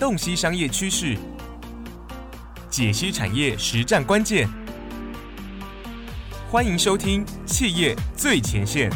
洞悉商业趋势，解析产业实战关键。欢迎收听《企业最前线》。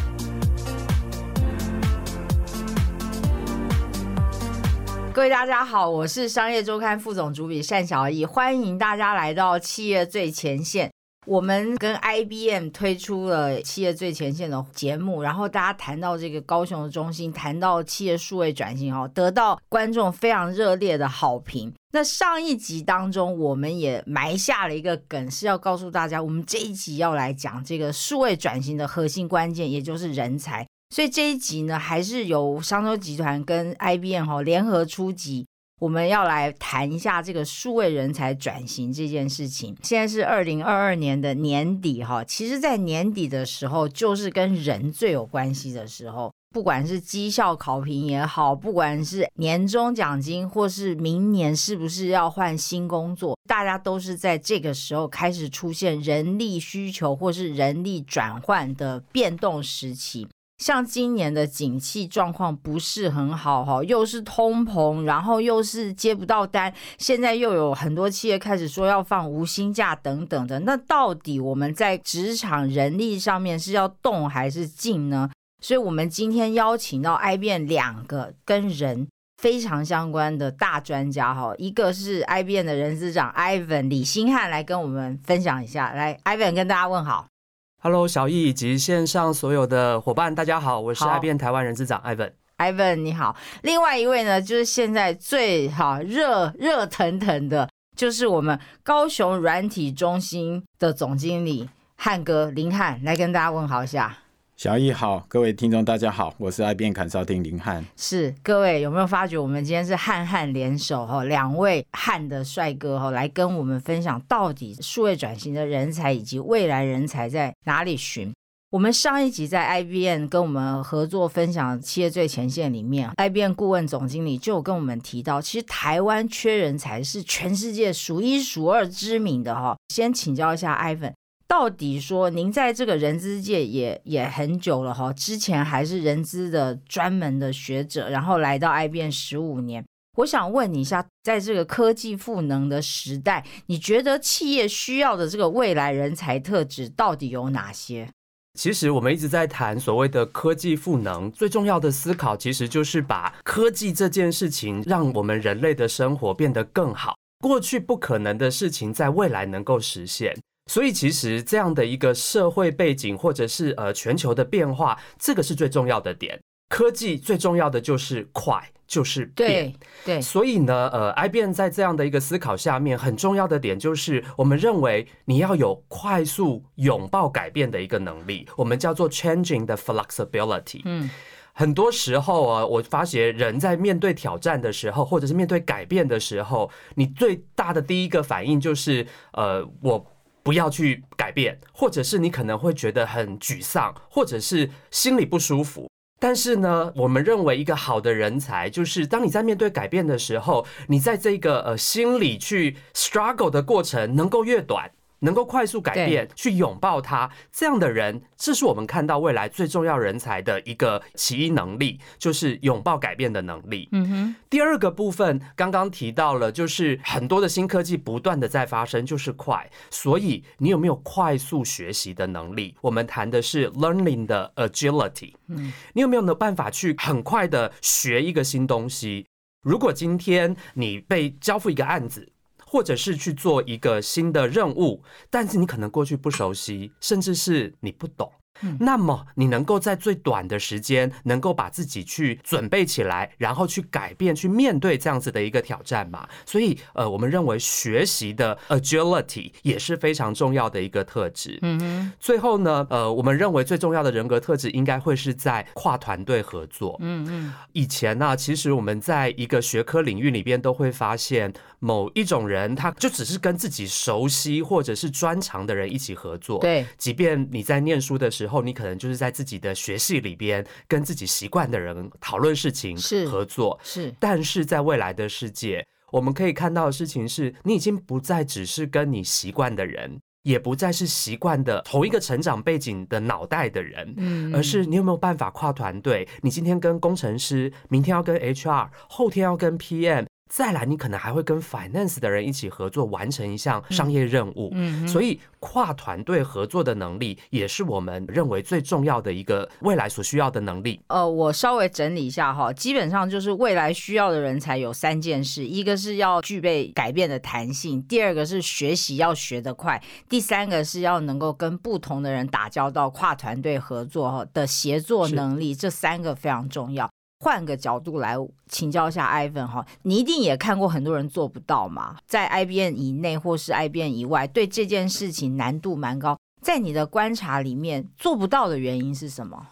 各位大家好，我是商业周刊副总主笔单小艺，欢迎大家来到《企业最前线》。我们跟 IBM 推出了企业最前线的节目，然后大家谈到这个高雄的中心，谈到企业数位转型哦，得到观众非常热烈的好评。那上一集当中，我们也埋下了一个梗，是要告诉大家，我们这一集要来讲这个数位转型的核心关键，也就是人才。所以这一集呢，还是由商周集团跟 IBM 哈联合出集。我们要来谈一下这个数位人才转型这件事情。现在是二零二二年的年底哈，其实，在年底的时候，就是跟人最有关系的时候。不管是绩效考评也好，不管是年终奖金，或是明年是不是要换新工作，大家都是在这个时候开始出现人力需求或是人力转换的变动时期。像今年的景气状况不是很好哈，又是通膨，然后又是接不到单，现在又有很多企业开始说要放无薪假等等的。那到底我们在职场人力上面是要动还是静呢？所以，我们今天邀请到 IBM 两个跟人非常相关的大专家哈，一个是 IBM 的人资长 Ivan 李新汉来跟我们分享一下。来，Ivan 跟大家问好。Hello，小易以及线上所有的伙伴，大家好，我是 IBM 台湾人资长 Ivan。Ivan 你好，另外一位呢，就是现在最好热热腾腾的，就是我们高雄软体中心的总经理汉哥林汉，来跟大家问好一下。小易好，各位听众大家好，我是 IBM 砍烧亭林汉。是各位有没有发觉我们今天是汉汉联手哈，两位汉的帅哥哈，来跟我们分享到底数位转型的人才以及未来人才在哪里寻？我们上一集在 IBM 跟我们合作分享企业最前线里面，IBM 顾问总经理就跟我们提到，其实台湾缺人才是全世界数一数二知名的哈。先请教一下 Ivan。到底说您在这个人资界也也很久了哈，之前还是人资的专门的学者，然后来到 IBM 十五年。我想问你一下，在这个科技赋能的时代，你觉得企业需要的这个未来人才特质到底有哪些？其实我们一直在谈所谓的科技赋能，最重要的思考其实就是把科技这件事情让我们人类的生活变得更好。过去不可能的事情，在未来能够实现。所以，其实这样的一个社会背景，或者是呃全球的变化，这个是最重要的点。科技最重要的就是快，就是变。对，所以呢，呃，IBM 在这样的一个思考下面，很重要的点就是，我们认为你要有快速拥抱改变的一个能力，我们叫做 changing 的 flexibility。嗯，很多时候啊，我发觉人在面对挑战的时候，或者是面对改变的时候，你最大的第一个反应就是，呃，我。不要去改变，或者是你可能会觉得很沮丧，或者是心里不舒服。但是呢，我们认为一个好的人才，就是当你在面对改变的时候，你在这个呃心里去 struggle 的过程能够越短。能够快速改变，去拥抱它，这样的人，这是我们看到未来最重要人才的一个其一能力，就是拥抱改变的能力。嗯哼。第二个部分刚刚提到了，就是很多的新科技不断的在发生，就是快，所以你有没有快速学习的能力？我们谈的是 learning 的 agility。嗯。你有没有的办法去很快的学一个新东西？如果今天你被交付一个案子。或者是去做一个新的任务，但是你可能过去不熟悉，甚至是你不懂。那么你能够在最短的时间，能够把自己去准备起来，然后去改变、去面对这样子的一个挑战嘛？所以，呃，我们认为学习的 agility 也是非常重要的一个特质。嗯哼。最后呢，呃，我们认为最重要的人格特质应该会是在跨团队合作。嗯嗯。以前呢，其实我们在一个学科领域里边都会发现，某一种人他就只是跟自己熟悉或者是专长的人一起合作。对。即便你在念书的时候。后，你可能就是在自己的学系里边跟自己习惯的人讨论事情，是合作，是。但是在未来的世界，我们可以看到的事情是，你已经不再只是跟你习惯的人，也不再是习惯的同一个成长背景的脑袋的人，嗯，而是你有没有办法跨团队？你今天跟工程师，明天要跟 HR，后天要跟 PM，再来，你可能还会跟 finance 的人一起合作，完成一项商业任务。嗯，所以跨团队合作的能力，也是我们认为最重要的一个未来所需要的能力。呃，我稍微整理一下哈，基本上就是未来需要的人才有三件事：一个是要具备改变的弹性，第二个是学习要学得快，第三个是要能够跟不同的人打交道、跨团队合作的协作能力。这三个非常重要。换个角度来请教一下 Ivan 哈，你一定也看过很多人做不到嘛，在 IBM 以内或是 IBM 以外，对这件事情难度蛮高，在你的观察里面，做不到的原因是什么？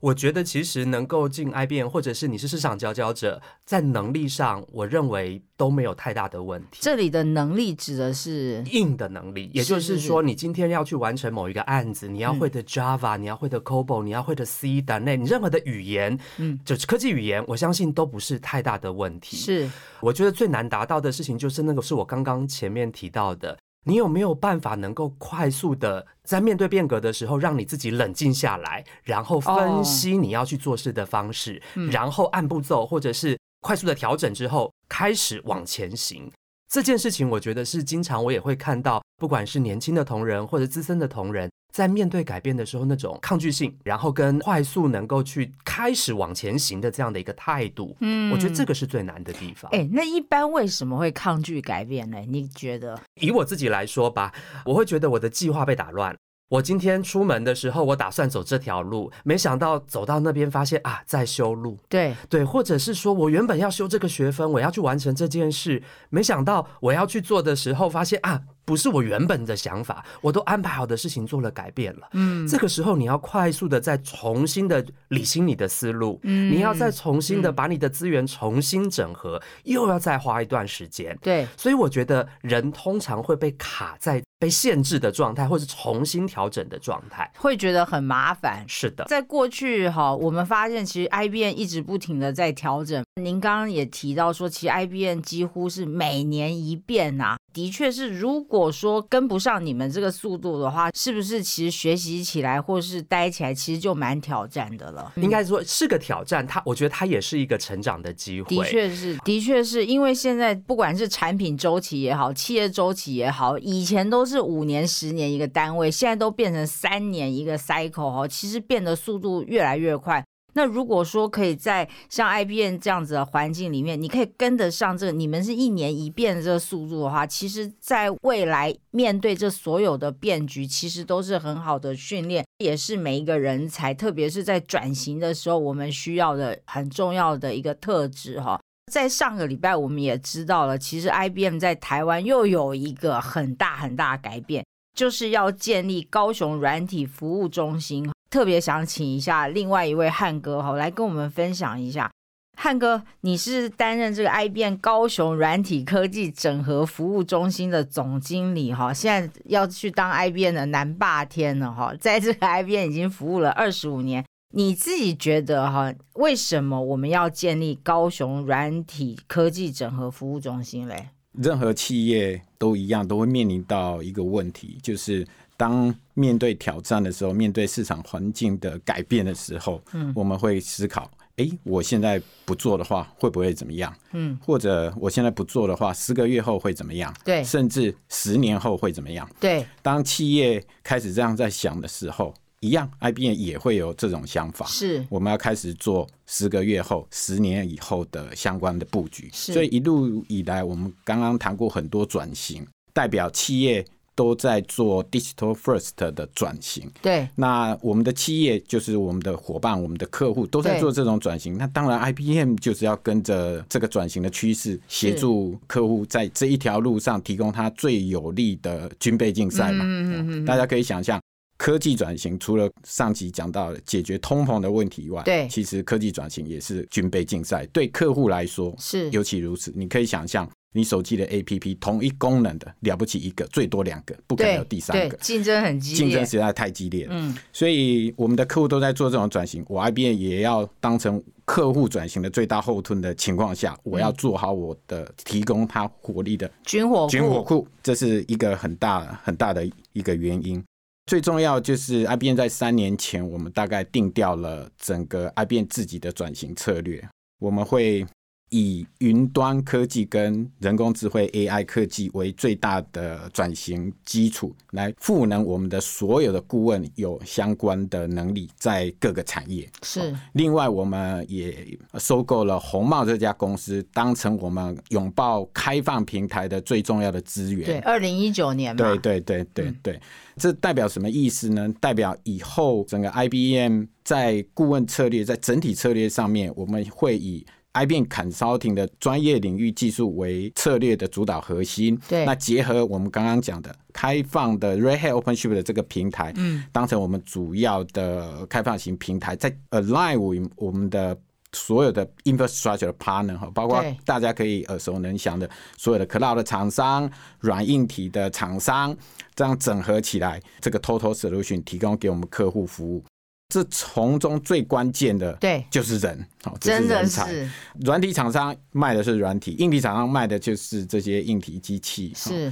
我觉得其实能够进 IBM，或者是你是市场佼佼者，在能力上，我认为都没有太大的问题。这里的能力指的是硬的能力，也就是说，你今天要去完成某一个案子，你要会的 Java，你要会的 COBOL，你要会的 C 等类，你任何的语言，嗯，就是科技语言，我相信都不是太大的问题。是，我觉得最难达到的事情就是那个是我刚刚前面提到的。你有没有办法能够快速的在面对变革的时候，让你自己冷静下来，然后分析你要去做事的方式，然后按步骤或者是快速的调整之后，开始往前行。这件事情，我觉得是经常我也会看到，不管是年轻的同仁或者资深的同仁。在面对改变的时候，那种抗拒性，然后跟快速能够去开始往前行的这样的一个态度，嗯，我觉得这个是最难的地方。哎，那一般为什么会抗拒改变呢？你觉得？以我自己来说吧，我会觉得我的计划被打乱。我今天出门的时候，我打算走这条路，没想到走到那边发现啊，在修路。对对，或者是说我原本要修这个学分，我要去完成这件事，没想到我要去做的时候，发现啊。不是我原本的想法，我都安排好的事情做了改变了。嗯，这个时候你要快速的再重新的理清你的思路，嗯，你要再重新的把你的资源重新整合，又要再花一段时间。对，所以我觉得人通常会被卡在被限制的状态，或是重新调整的状态，会觉得很麻烦。是的，在过去哈，我们发现其实 I B N 一直不停的在调整。您刚刚也提到说，其实 I B N 几乎是每年一变呐。的确是，如果说跟不上你们这个速度的话，是不是其实学习起来或是待起来，其实就蛮挑战的了？应该说是个挑战，它我觉得它也是一个成长的机会。的确是，的确是因为现在不管是产品周期也好，企业周期也好，以前都是五年、十年一个单位，现在都变成三年一个 cycle 哈，其实变得速度越来越快。那如果说可以在像 IBM 这样子的环境里面，你可以跟得上这个，你们是一年一变的这个速度的话，其实在未来面对这所有的变局，其实都是很好的训练，也是每一个人才，特别是在转型的时候，我们需要的很重要的一个特质哈。在上个礼拜，我们也知道了，其实 IBM 在台湾又有一个很大很大的改变，就是要建立高雄软体服务中心。特别想请一下另外一位汉哥哈，来跟我们分享一下。汉哥，你是担任这个 IBM 高雄软体科技整合服务中心的总经理哈，现在要去当 IBM 的南霸天了哈，在这个 IBM 已经服务了二十五年，你自己觉得哈，为什么我们要建立高雄软体科技整合服务中心嘞？任何企业都一样，都会面临到一个问题，就是。当面对挑战的时候，面对市场环境的改变的时候，嗯，我们会思考：哎，我现在不做的话，会不会怎么样？嗯，或者我现在不做的话，十个月后会怎么样？对，甚至十年后会怎么样？对。当企业开始这样在想的时候，一样，IBM 也会有这种想法。是，我们要开始做十个月后、十年以后的相关的布局。所以一路以来，我们刚刚谈过很多转型，代表企业。都在做 digital first 的转型，对。那我们的企业就是我们的伙伴，我们的客户都在做这种转型。那当然，IBM 就是要跟着这个转型的趋势，协助客户在这一条路上提供他最有利的军备竞赛嘛。嗯嗯嗯。大家可以想象，科技转型除了上集讲到解决通膨的问题以外，对，其实科技转型也是军备竞赛。对客户来说是尤其如此。你可以想象。你手机的 APP 同一功能的了不起一个，最多两个，不可能有第三个。竞争很激烈，竞争实在太激烈了。嗯，所以我们的客户都在做这种转型，我 IBM 也要当成客户转型的最大后盾的情况下，我要做好我的提供他火力的军火军火库，这是一个很大很大的一个原因。最重要就是 IBM 在三年前，我们大概定掉了整个 IBM 自己的转型策略，我们会。以云端科技跟人工智慧 AI 科技为最大的转型基础，来赋能我们的所有的顾问有相关的能力在各个产业。是，另外我们也收购了红帽这家公司，当成我们拥抱开放平台的最重要的资源。对，二零一九年嘛。对对对对对，这代表什么意思呢？代表以后整个 IBM 在顾问策略在整体策略上面，我们会以。IBM Consulting 的专业领域技术为策略的主导核心，对，那结合我们刚刚讲的开放的 Red Hat OpenShift 的这个平台，嗯，当成我们主要的开放型平台，在 Align with 我们的所有的 Infrastructure Partner 哈，包括大家可以耳熟能详的所有的 Cloud 的厂商、软硬体的厂商，这样整合起来，这个 Total Solution 提供给我们客户服务。这从中最关键的，对，就是人，好，真的是。软体厂商卖的是软体，硬体厂商卖的就是这些硬体机器。是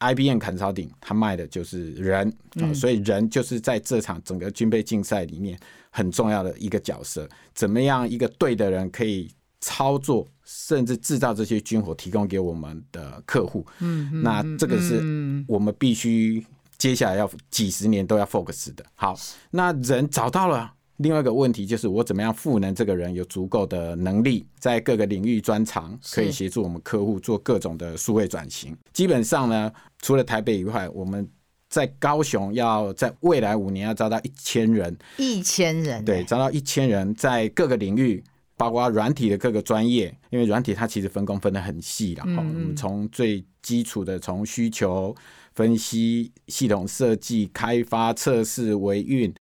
，IBM Consulting 它卖的就是人，所以人就是在这场整个军备竞赛里面很重要的一个角色。怎么样，一个对的人可以操作，甚至制造这些军火，提供给我们的客户。嗯，那这个是我们必须。接下来要几十年都要 focus 的。好，那人找到了，另外一个问题就是我怎么样赋能这个人有足够的能力，在各个领域专长，可以协助我们客户做各种的数位转型。基本上呢，除了台北以外，我们在高雄要在未来五年要招到一千人，一千人，对，招到一千人，在各个领域，包括软体的各个专业，因为软体它其实分工分得很细了。好，我们从最基础的从需求。分析、系统设计、开发、测试、维运，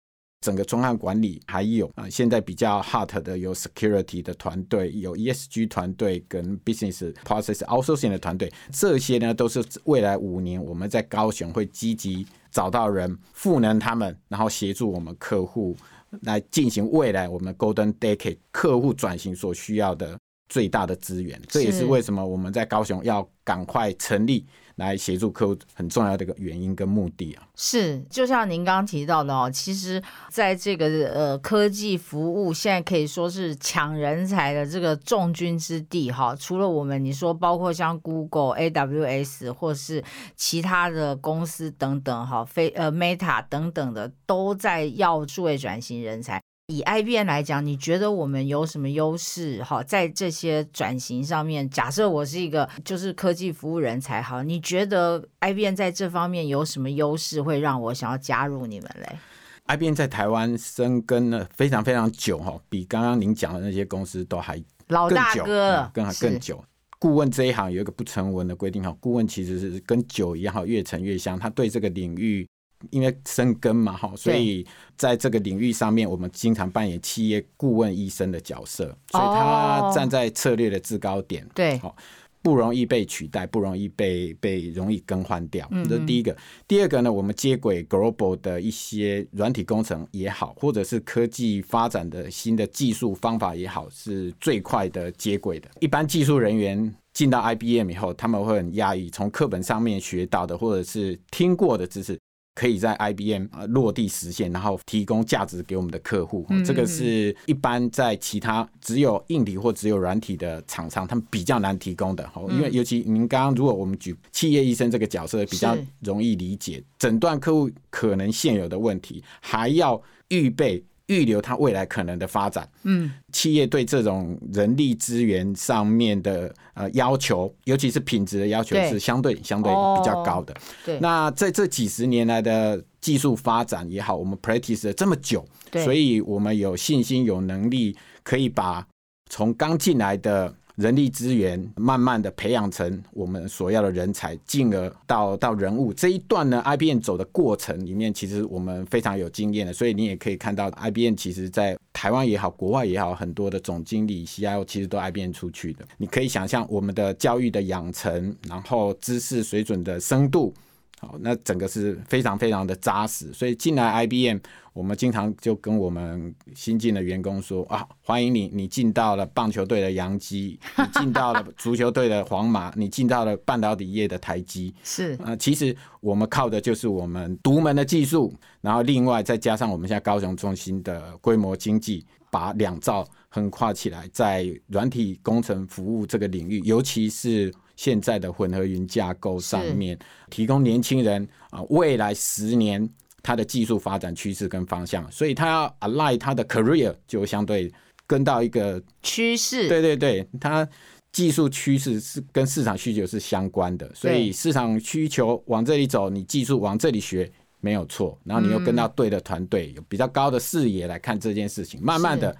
整个专案管理，还有啊，现在比较 hot 的有 security 的团队，有 ESG 团队跟 business process outsourcing 的团队，这些呢都是未来五年我们在高雄会积极找到人赋能他们，然后协助我们客户来进行未来我们 golden decade 客户转型所需要的最大的资源。这也是为什么我们在高雄要赶快成立。来协助客户很重要的一个原因跟目的啊，是就像您刚刚提到的哦，其实在这个呃科技服务现在可以说是抢人才的这个重军之地哈。除了我们你说包括像 Google、AWS 或是其他的公司等等哈，非呃 Meta 等等的都在要数位转型人才。以 IBM 来讲，你觉得我们有什么优势？哈，在这些转型上面，假设我是一个就是科技服务人才，好，你觉得 IBM 在这方面有什么优势，会让我想要加入你们嘞？IBM 在台湾生根了非常非常久，哈，比刚刚您讲的那些公司都还老大哥，更更久。顾问这一行有一个不成文的规定，哈，顾问其实是跟酒一样，哈，越陈越香，他对这个领域。因为生根嘛，哈，所以在这个领域上面，我们经常扮演企业顾问医生的角色，所以他站在策略的制高点，对，好，不容易被取代，不容易被被容易更换掉，这是第一个。第二个呢，我们接轨 global 的一些软体工程也好，或者是科技发展的新的技术方法也好，是最快的接轨的。一般技术人员进到 IBM 以后，他们会很压抑，从课本上面学到的，或者是听过的知识。可以在 IBM 呃落地实现，然后提供价值给我们的客户。这个是一般在其他只有硬体或只有软体的厂商，他们比较难提供的。因为尤其您刚刚如果我们举企业医生这个角色，比较容易理解，诊断客户可能现有的问题，还要预备。预留它未来可能的发展，嗯，企业对这种人力资源上面的呃要求，尤其是品质的要求，是相对相对比较高的。对，那在这几十年来的技术发展也好，我们 practice 了这么久，所以我们有信心、有能力可以把从刚进来的。人力资源慢慢的培养成我们所要的人才，进而到到人物这一段呢，IBM 走的过程里面，其实我们非常有经验的，所以你也可以看到，IBM 其实在台湾也好，国外也好，很多的总经理、CIO 其实都 IBM 出去的。你可以想象我们的教育的养成，然后知识水准的深度。好，那整个是非常非常的扎实，所以进来 IBM，我们经常就跟我们新进的员工说啊，欢迎你，你进到了棒球队的洋基，你进到了 足球队的皇马，你进到了半导体业的台积，是。啊，其实我们靠的就是我们独门的技术，然后另外再加上我们现在高雄中心的规模经济，把两兆横跨起来，在软体工程服务这个领域，尤其是现在的混合云架构上面，提供年轻人啊未来十年他的技术发展趋势跟方向，所以他要 align 他的 career 就相对跟到一个趋势。对对对，他技术趋势是跟市场需求是相关的，所以市场需求往这里走，你技术往这里学。没有错，然后你又跟到对的团队，有比较高的视野来看这件事情，慢慢的，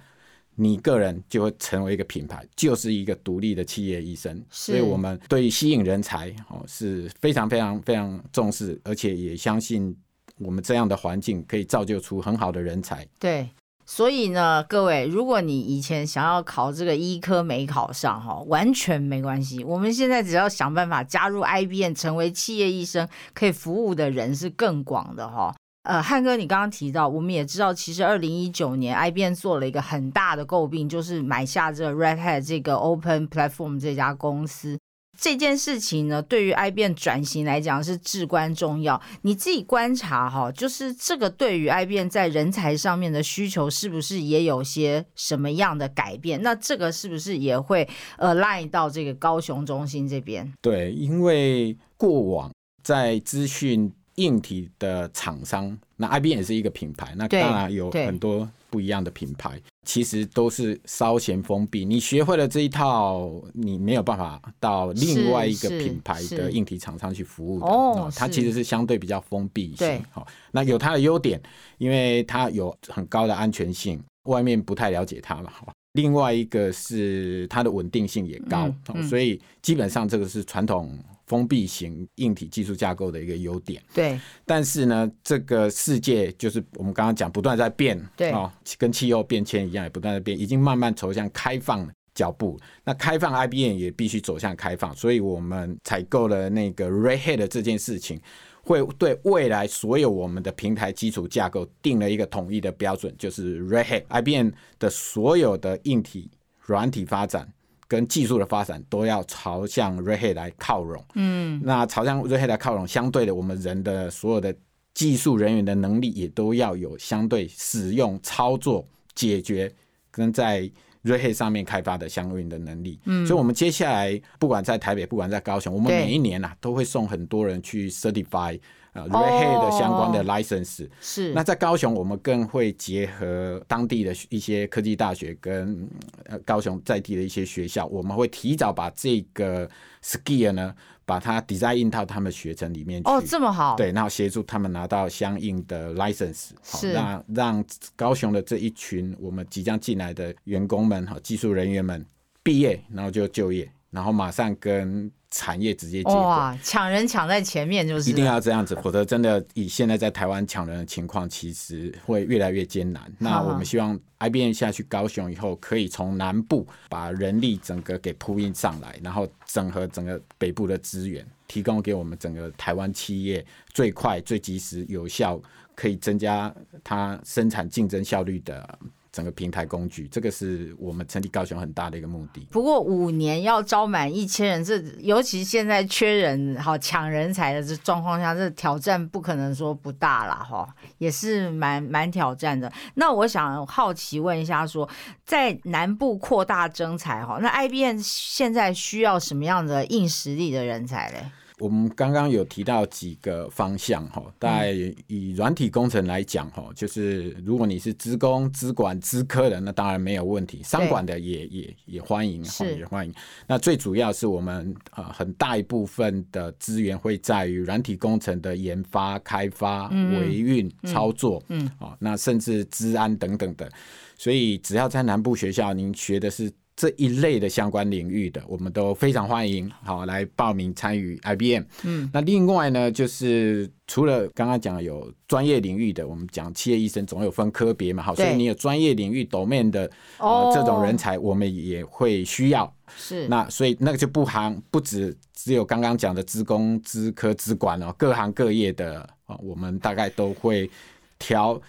你个人就会成为一个品牌，就是一个独立的企业医生。所以我们对吸引人才哦是非常非常非常重视，而且也相信我们这样的环境可以造就出很好的人才。对。所以呢，各位，如果你以前想要考这个医科没考上哈，完全没关系。我们现在只要想办法加入 IBM，成为企业医生，可以服务的人是更广的哈。呃，汉哥，你刚刚提到，我们也知道，其实二零一九年 IBM 做了一个很大的诟病，就是买下这个 Red Hat 这个 Open Platform 这家公司。这件事情呢，对于 IBM 转型来讲是至关重要。你自己观察哈，就是这个对于 IBM 在人才上面的需求，是不是也有些什么样的改变？那这个是不是也会呃 line 到这个高雄中心这边？对，因为过往在资讯硬体的厂商，那 IBM 也是一个品牌，那当然有很多。不一样的品牌，其实都是稍显封闭。你学会了这一套，你没有办法到另外一个品牌的硬体厂商去服务的。哦，它其实是相对比较封闭一些。好，那有它的优点，因为它有很高的安全性，外面不太了解它嘛。另外一个是它的稳定性也高，所以基本上这个是传统。封闭型硬体技术架构的一个优点，对。但是呢，这个世界就是我们刚刚讲，不断在变，对啊，跟气候变迁一样，也不断在变，已经慢慢走向开放脚步。那开放 IBM 也必须走向开放，所以我们采购了那个 Red Hat 这件事情，会对未来所有我们的平台基础架构定了一个统一的标准，就是 Red Hat IBM 的所有的硬体、软体发展。跟技术的发展都要朝向 Hat 来靠拢。嗯，那朝向 Hat 来靠拢，相对的，我们人的所有的技术人员的能力也都要有相对使用、操作、解决跟在 Hat 上面开发的相应的能力。嗯，所以，我们接下来不管在台北，不管在高雄，我们每一年呐都会送很多人去 Certify。啊，Red Hat 的相关的 license 是。那在高雄，我们更会结合当地的一些科技大学跟呃高雄在地的一些学校，我们会提早把这个 skill 呢，把它 design 到他们学程里面去。哦，这么好。对，然后协助他们拿到相应的 license，是。那让高雄的这一群我们即将进来的员工们哈，技术人员们毕业，然后就就业，然后马上跟。产业直接接哇，抢人抢在前面就是一定要这样子，否则真的以现在在台湾抢人的情况，其实会越来越艰难。那我们希望 IBM 下去高雄以后，可以从南部把人力整个给铺印上来，然后整合整个北部的资源，提供给我们整个台湾企业最快、最及时、有效，可以增加它生产竞争效率的。整个平台工具，这个是我们成立高雄很大的一个目的。不过五年要招满一千人，这尤其现在缺人、好抢人才的这状况下，这挑战不可能说不大了哈，也是蛮蛮挑战的。那我想好奇问一下，说在南部扩大征才哈，那 IBM 现在需要什么样的硬实力的人才嘞？我们刚刚有提到几个方向哈，在以软体工程来讲哈，就是如果你是资工、资管、资科的，那当然没有问题。商管的也也也欢迎，也欢迎。那最主要是我们呃，很大一部分的资源会在于软体工程的研发、开发、维运、操作，嗯，哦，那甚至治安等等的。所以只要在南部学校，您学的是。这一类的相关领域的，我们都非常欢迎，好来报名参与 IBM。嗯，那另外呢，就是除了刚刚讲有专业领域的，我们讲企业医生总有分科别嘛，好，所以你有专业领域 domain 的呃这种人才，我们也会需要。是，那所以那个就不行，不止只有刚刚讲的资工、资科、资管哦，各行各业的啊，我们大概都会调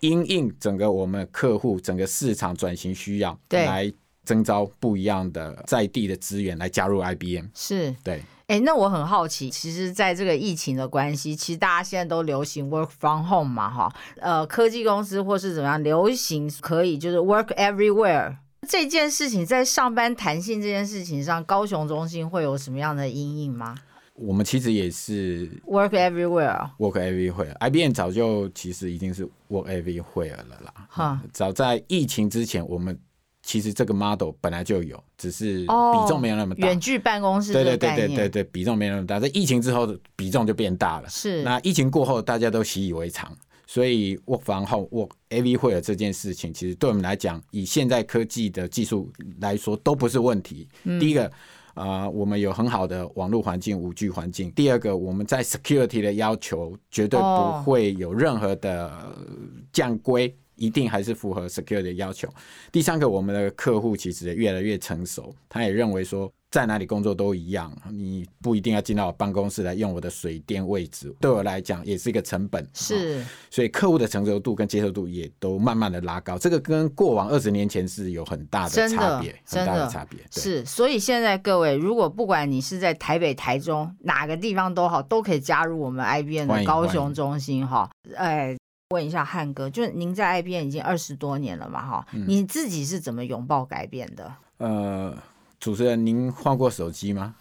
因应整个我们客户整个市场转型需要来。征招不一样的在地的资源来加入 IBM，是对。哎，那我很好奇，其实在这个疫情的关系，其实大家现在都流行 work from home 嘛，哈，呃，科技公司或是怎么样流行可以就是 work everywhere。这件事情在上班弹性这件事情上，高雄中心会有什么样的阴影吗我们其实也是？Work everywhere，work everywhere，IBM 早就其实已经是 work everywhere 了啦。哈，早在疫情之前，我们其实这个 model 本来就有，只是哦比重没有那么大。远距办公室对对对对对对，比重没有那么大。在疫情之后，比重就变大了。是那疫情过后，大家都习以为常，所以 work from home、work everywhere 这件事情，其实对我们来讲，以现在科技的技术来说，都不是问题。嗯第一个。啊、我们有很好的网络环境、五 G 环境。第二个，我们在 security 的要求绝对哦不会有任何的呃降规，一定还是符合 security 的要求。第三个，我们的客户其实也越来越成熟，他也认为说在哪里工作都一样，你不一定要进到我办公室来用我的水电位置，对我来讲也是一个成本。哦是所以客户的成熟度跟接受度也都慢慢的拉高，这个跟过往二十年前是有很大的差别，很大的的差别。是，所以现在各位，如果不管你是在台北、台中哪个地方都好，都可以加入我们 IBN 的高雄中心哈。哎，问一下汉哥，就是您在 IBM 已经二十多年了嘛哈，嗯你自己是怎么拥抱改变的？呃，主持人，您换过手机吗？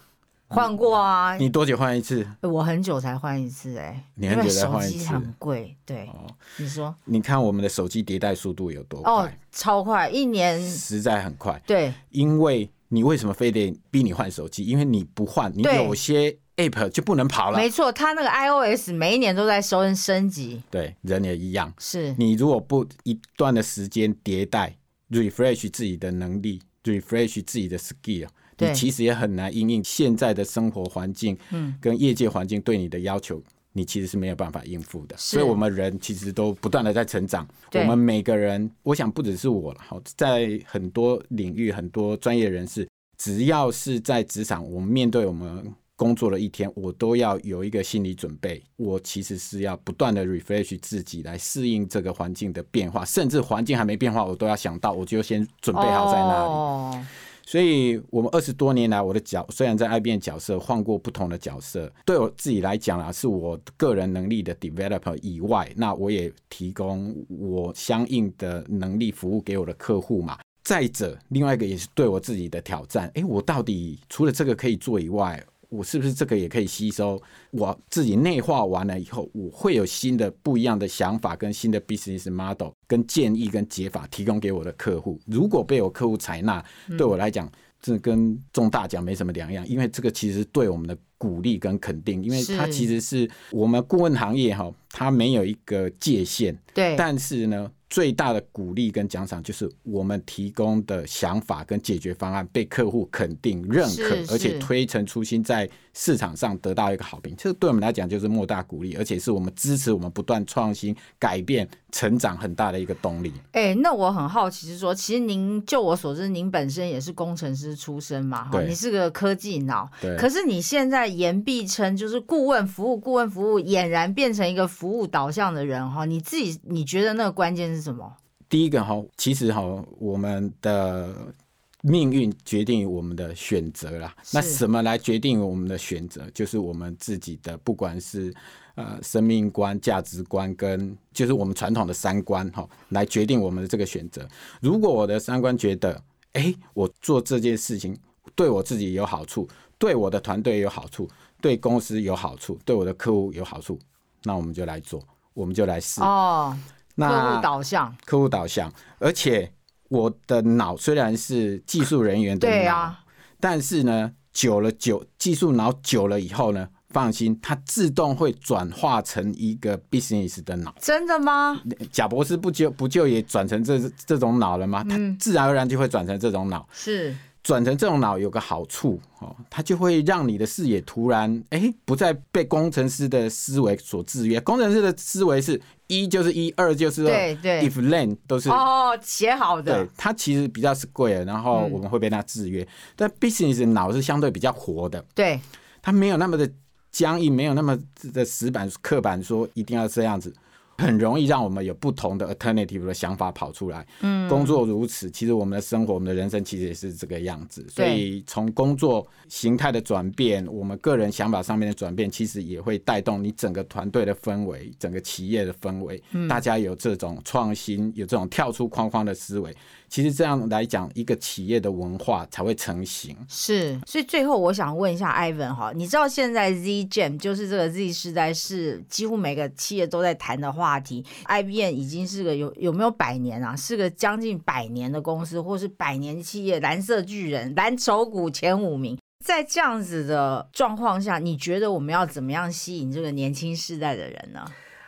换过啊，你多久换一次？我很久才换一次哎、你很久才换一次很贵。对，哦，你说你看我们的手机迭代速度有多哦快，，超快，一年实在很快。对因为你为什么非得逼你换手机？因为你不换，你有些 app 就不能跑了。没错，它那个 iOS 每一年都在升升级，对，人也一样。是你如果不一段的时间迭代，refresh 自己的能力，refresh 自己的 skill，你其实也很难应应现在的生活环境，嗯，跟业界环境对你的要求。你其实是没有办法应付的，所以我们人其实都不断的在成长。我们每个人，我想不只是我了，好，在很多领域、很多专业人士，只要是在职场，我们面对我们工作了一天，我都要有一个心理准备。我其实是要不断的 refresh 自己，来适应这个环境的变化，甚至环境还没变化，我都要想到，我就先准备好在那里。哦所以，我们二十多年来，我的角虽然在 IBM 角色换过不同的角色，对我自己来讲啊，是我个人能力的 developer 以外，那我也提供我相应的能力服务给我的客户嘛。再者，另外一个也是对我自己的挑战，诶，我到底除了这个可以做以外，我是不是这个也可以吸收？我自己内化完了以后，我会有新的不一样的想法，跟新的 business model、跟建议、跟解法提供给我的客户。如果被我客户采纳，对我来讲，这跟中大奖没什么两样，因为这个其实对我们的鼓励跟肯定，因为它其实是我们顾问行业哈，它没有一个界限，对，但是呢，最大的鼓励跟奖赏就是我们提供的想法跟解决方案被客户肯定、认可，而且推陈出新，在市场上得到一个好评。这对我们来讲就是莫大鼓励，而且是我们支持我们不断创新、改变、成长很大的一个动力。哎、那我很好奇是说，其实您就我所知，您本身也是工程师出身嘛，哈，你是个科技脑，对，可是你现在言必称就是顾问服务，顾问服务俨然变成一个服务导向的人哈，你自己你觉得那个关键是什么？第一个哈，其实哈，我们的命运决定于我们的选择啦。那什么来决定我们的选择？就是我们自己的，不管是呃生命观、价值观，跟就是我们传统的三观哈，来决定我们的这个选择。如果我的三观觉得，哎，我做这件事情对我自己有好处，对我的团队有好处，对公司有好处，对我的客户有好处，那我们就来做，我们就来试。哦，客那户导向，客户导向，而且我的脑虽然是技术人员的脑，对啊，但是呢，久了久技术脑久了以后呢，放心，它自动会转化成一个 business 的脑。真的吗？贾博士不就不就也转成这这种脑了吗？他嗯自然而然就会转成这种脑。是转成这种脑有个好处哦，它就会让你的视野突然哎、不再被工程师的思维所制约。工程师的思维是一就是一，二就是二对对，if then 都是哦，写好的对，，它其实比较 square，然后嗯我们会被它制约。但 business 的脑是相对比较活的，对，它没有那么的僵硬，没有那么的死板刻板，说一定要这样子。很容易让我们有不同的 alternative 的想法跑出来。嗯，工作如此，其实我们的生活、我们的人生其实也是这个样子。所以从工作形态的转变，我们个人想法上面的转变，其实也会带动你整个团队的氛围、整个企业的氛围。嗯，大家有这种创新，有这种跳出框框的思维。其实这样来讲，一个企业的文化才会成型。是，所以最后我想问一下 Ivan 哈，你知道现在 Z Gen 就是这个 Z 时代是几乎每个企业都在谈的话题。IBM 已经是个有有没有百年啊？是个将近百年的公司，或是百年企业，蓝色巨人、蓝筹股前五名。在这样子的状况下，你觉得我们要怎么样吸引这个年轻世代的人呢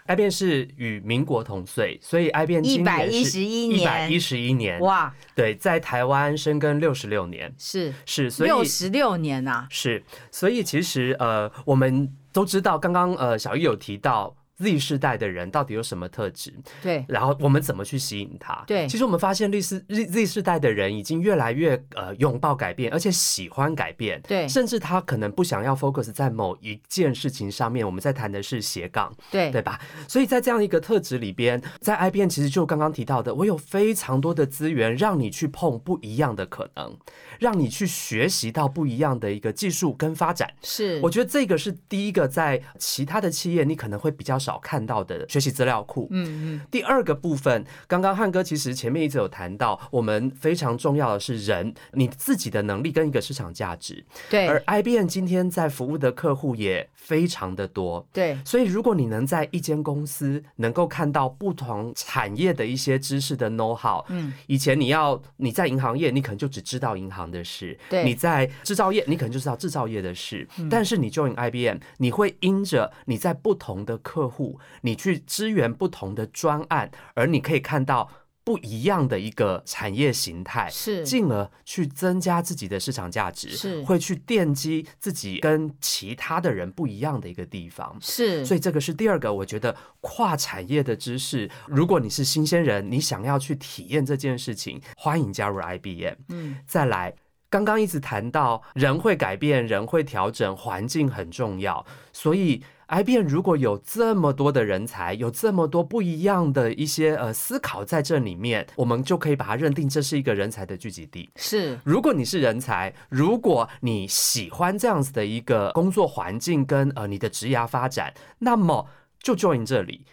？IBM 是与民国同岁，所以 IBM 一百一十一年，一百一十一年，哇！对，在台湾生根六十六年，是是，所以六十六年呐，是，所以其实呃，我们都知道，刚刚呃，小玉有提到。Z 世代的人到底有什么特质？对，然后我们怎么去吸引他？对，其实我们发现，Z 世 Z 世代的人已经越来越呃拥抱改变，而且喜欢改变。对，甚至他可能不想要 focus 在某一件事情上面。我们在谈的是斜杠，对对吧？所以在这样一个特质里边，在 IBM 其实就刚刚提到的，我有非常多的资源让你去碰不一样的可能，让你去学习到不一样的一个技术跟发展。是，我觉得这个是第一个，在其他的企业你可能会比较少看到的学习资料库。嗯嗯。第二个部分，刚刚汉哥其实前面一直有谈到，我们非常重要的是人，你自己的能力跟一个市场价值。对。而 IBM 今天在服务的客户也非常的多。对。所以如果你能在一间公司能够看到不同产业的一些知识的 know how，嗯，以前你要你在银行业，你可能就只知道银行的事；对，你在制造业，你可能就知道制造业的事。但是你 join IBM，你会因着你在不同的客户。你去支援不同的专案，而你可以看到不一样的一个产业形态，是进而去增加自己的市场价值，是会去奠基自己跟其他的人不一样的一个地方，是。所以这个是第二个，我觉得跨产业的知识，如果你是新鲜人，你想要去体验这件事情，欢迎加入 IBM。嗯，再来，刚刚一直谈到人会改变，人会调整，环境很重要，所以。IBM 如果有这么多的人才，有这么多不一样的一些呃思考在这里面，我们就可以把它认定这是一个人才的聚集地。是，如果你是人才，如果你喜欢这样子的一个工作环境跟呃你的职涯发展，那么就 join 这里。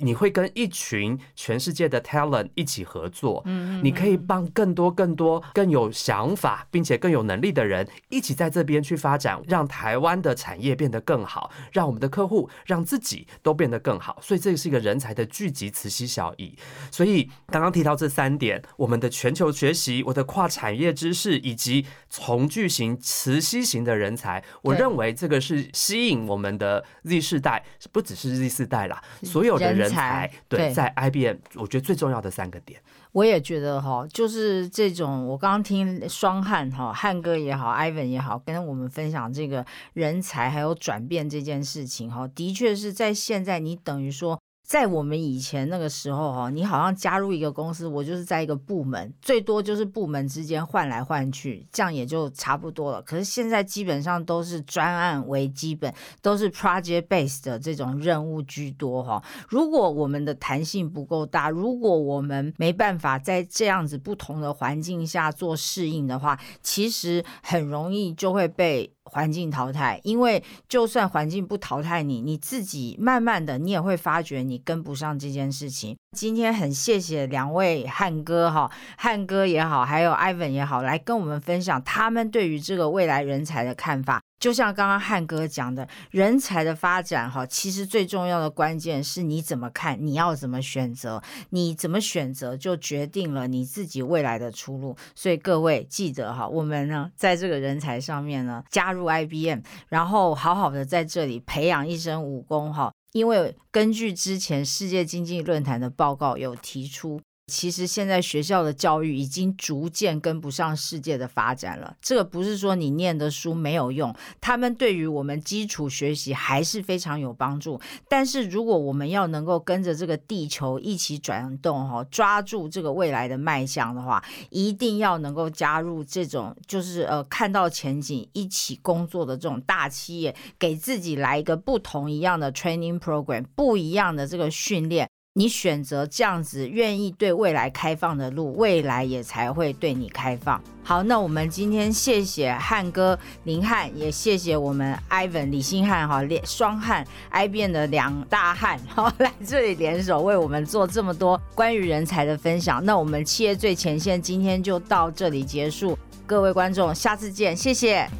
你会跟一群全世界的 talent 一起合作，嗯，你可以帮更多、更多、更有想法并且更有能力的人一起在这边去发展，让台湾的产业变得更好，让我们的客户、让自己都变得更好。所以这是一个人才的聚集，磁吸效益。所以刚刚提到这三点，我们的全球学习、我的跨产业知识以及从巨型、磁吸型的人才，我认为这个是吸引我们的 Z 世代，不只是 Z 世代啦，所有的人。才对，在 IBM，我觉得最重要的三个点，我也觉得哈，就是这种，我刚刚听双汉哈，汉哥也好，Ivan 也好，跟我们分享这个人才还有转变这件事情哈，的确是在现在，你等于说。在我们以前那个时候哈，你好像加入一个公司，我就是在一个部门，最多就是部门之间换来换去，这样也就差不多了。可是现在基本上都是专案为基本，都是 project base 的这种任务居多哈。如果我们的弹性不够大，如果我们没办法在这样子不同的环境下做适应的话，其实很容易就会被。环境淘汰，因为就算环境不淘汰你，你自己慢慢的，你也会发觉你跟不上这件事情。今天很谢谢两位汉哥哈，汉哥也好，还有 Ivan 也好，来跟我们分享他们对于这个未来人才的看法。就像刚刚汉哥讲的，人才的发展哈，其实最重要的关键是你怎么看，你要怎么选择，你怎么选择就决定了你自己未来的出路。所以各位记得哈，我们呢在这个人才上面呢加入 IBM，然后好好的在这里培养一身武功哈，因为根据之前世界经济论坛的报告有提出。其实现在学校的教育已经逐渐跟不上世界的发展了。这个不是说你念的书没有用，他们对于我们基础学习还是非常有帮助。但是如果我们要能够跟着这个地球一起转动，哈，抓住这个未来的脉象的话，一定要能够加入这种就是呃看到前景一起工作的这种大企业，给自己来一个不同一样的 training program，不一样的这个训练。你选择这样子，愿意对未来开放的路，未来也才会对你开放。好，那我们今天谢谢汉哥林汉，也谢谢我们 Ivan 李新汉哈，连双汉 I 变的两大汉，好 来这里联手为我们做这么多关于人才的分享。那我们企业最前线今天就到这里结束，各位观众，下次见，谢谢。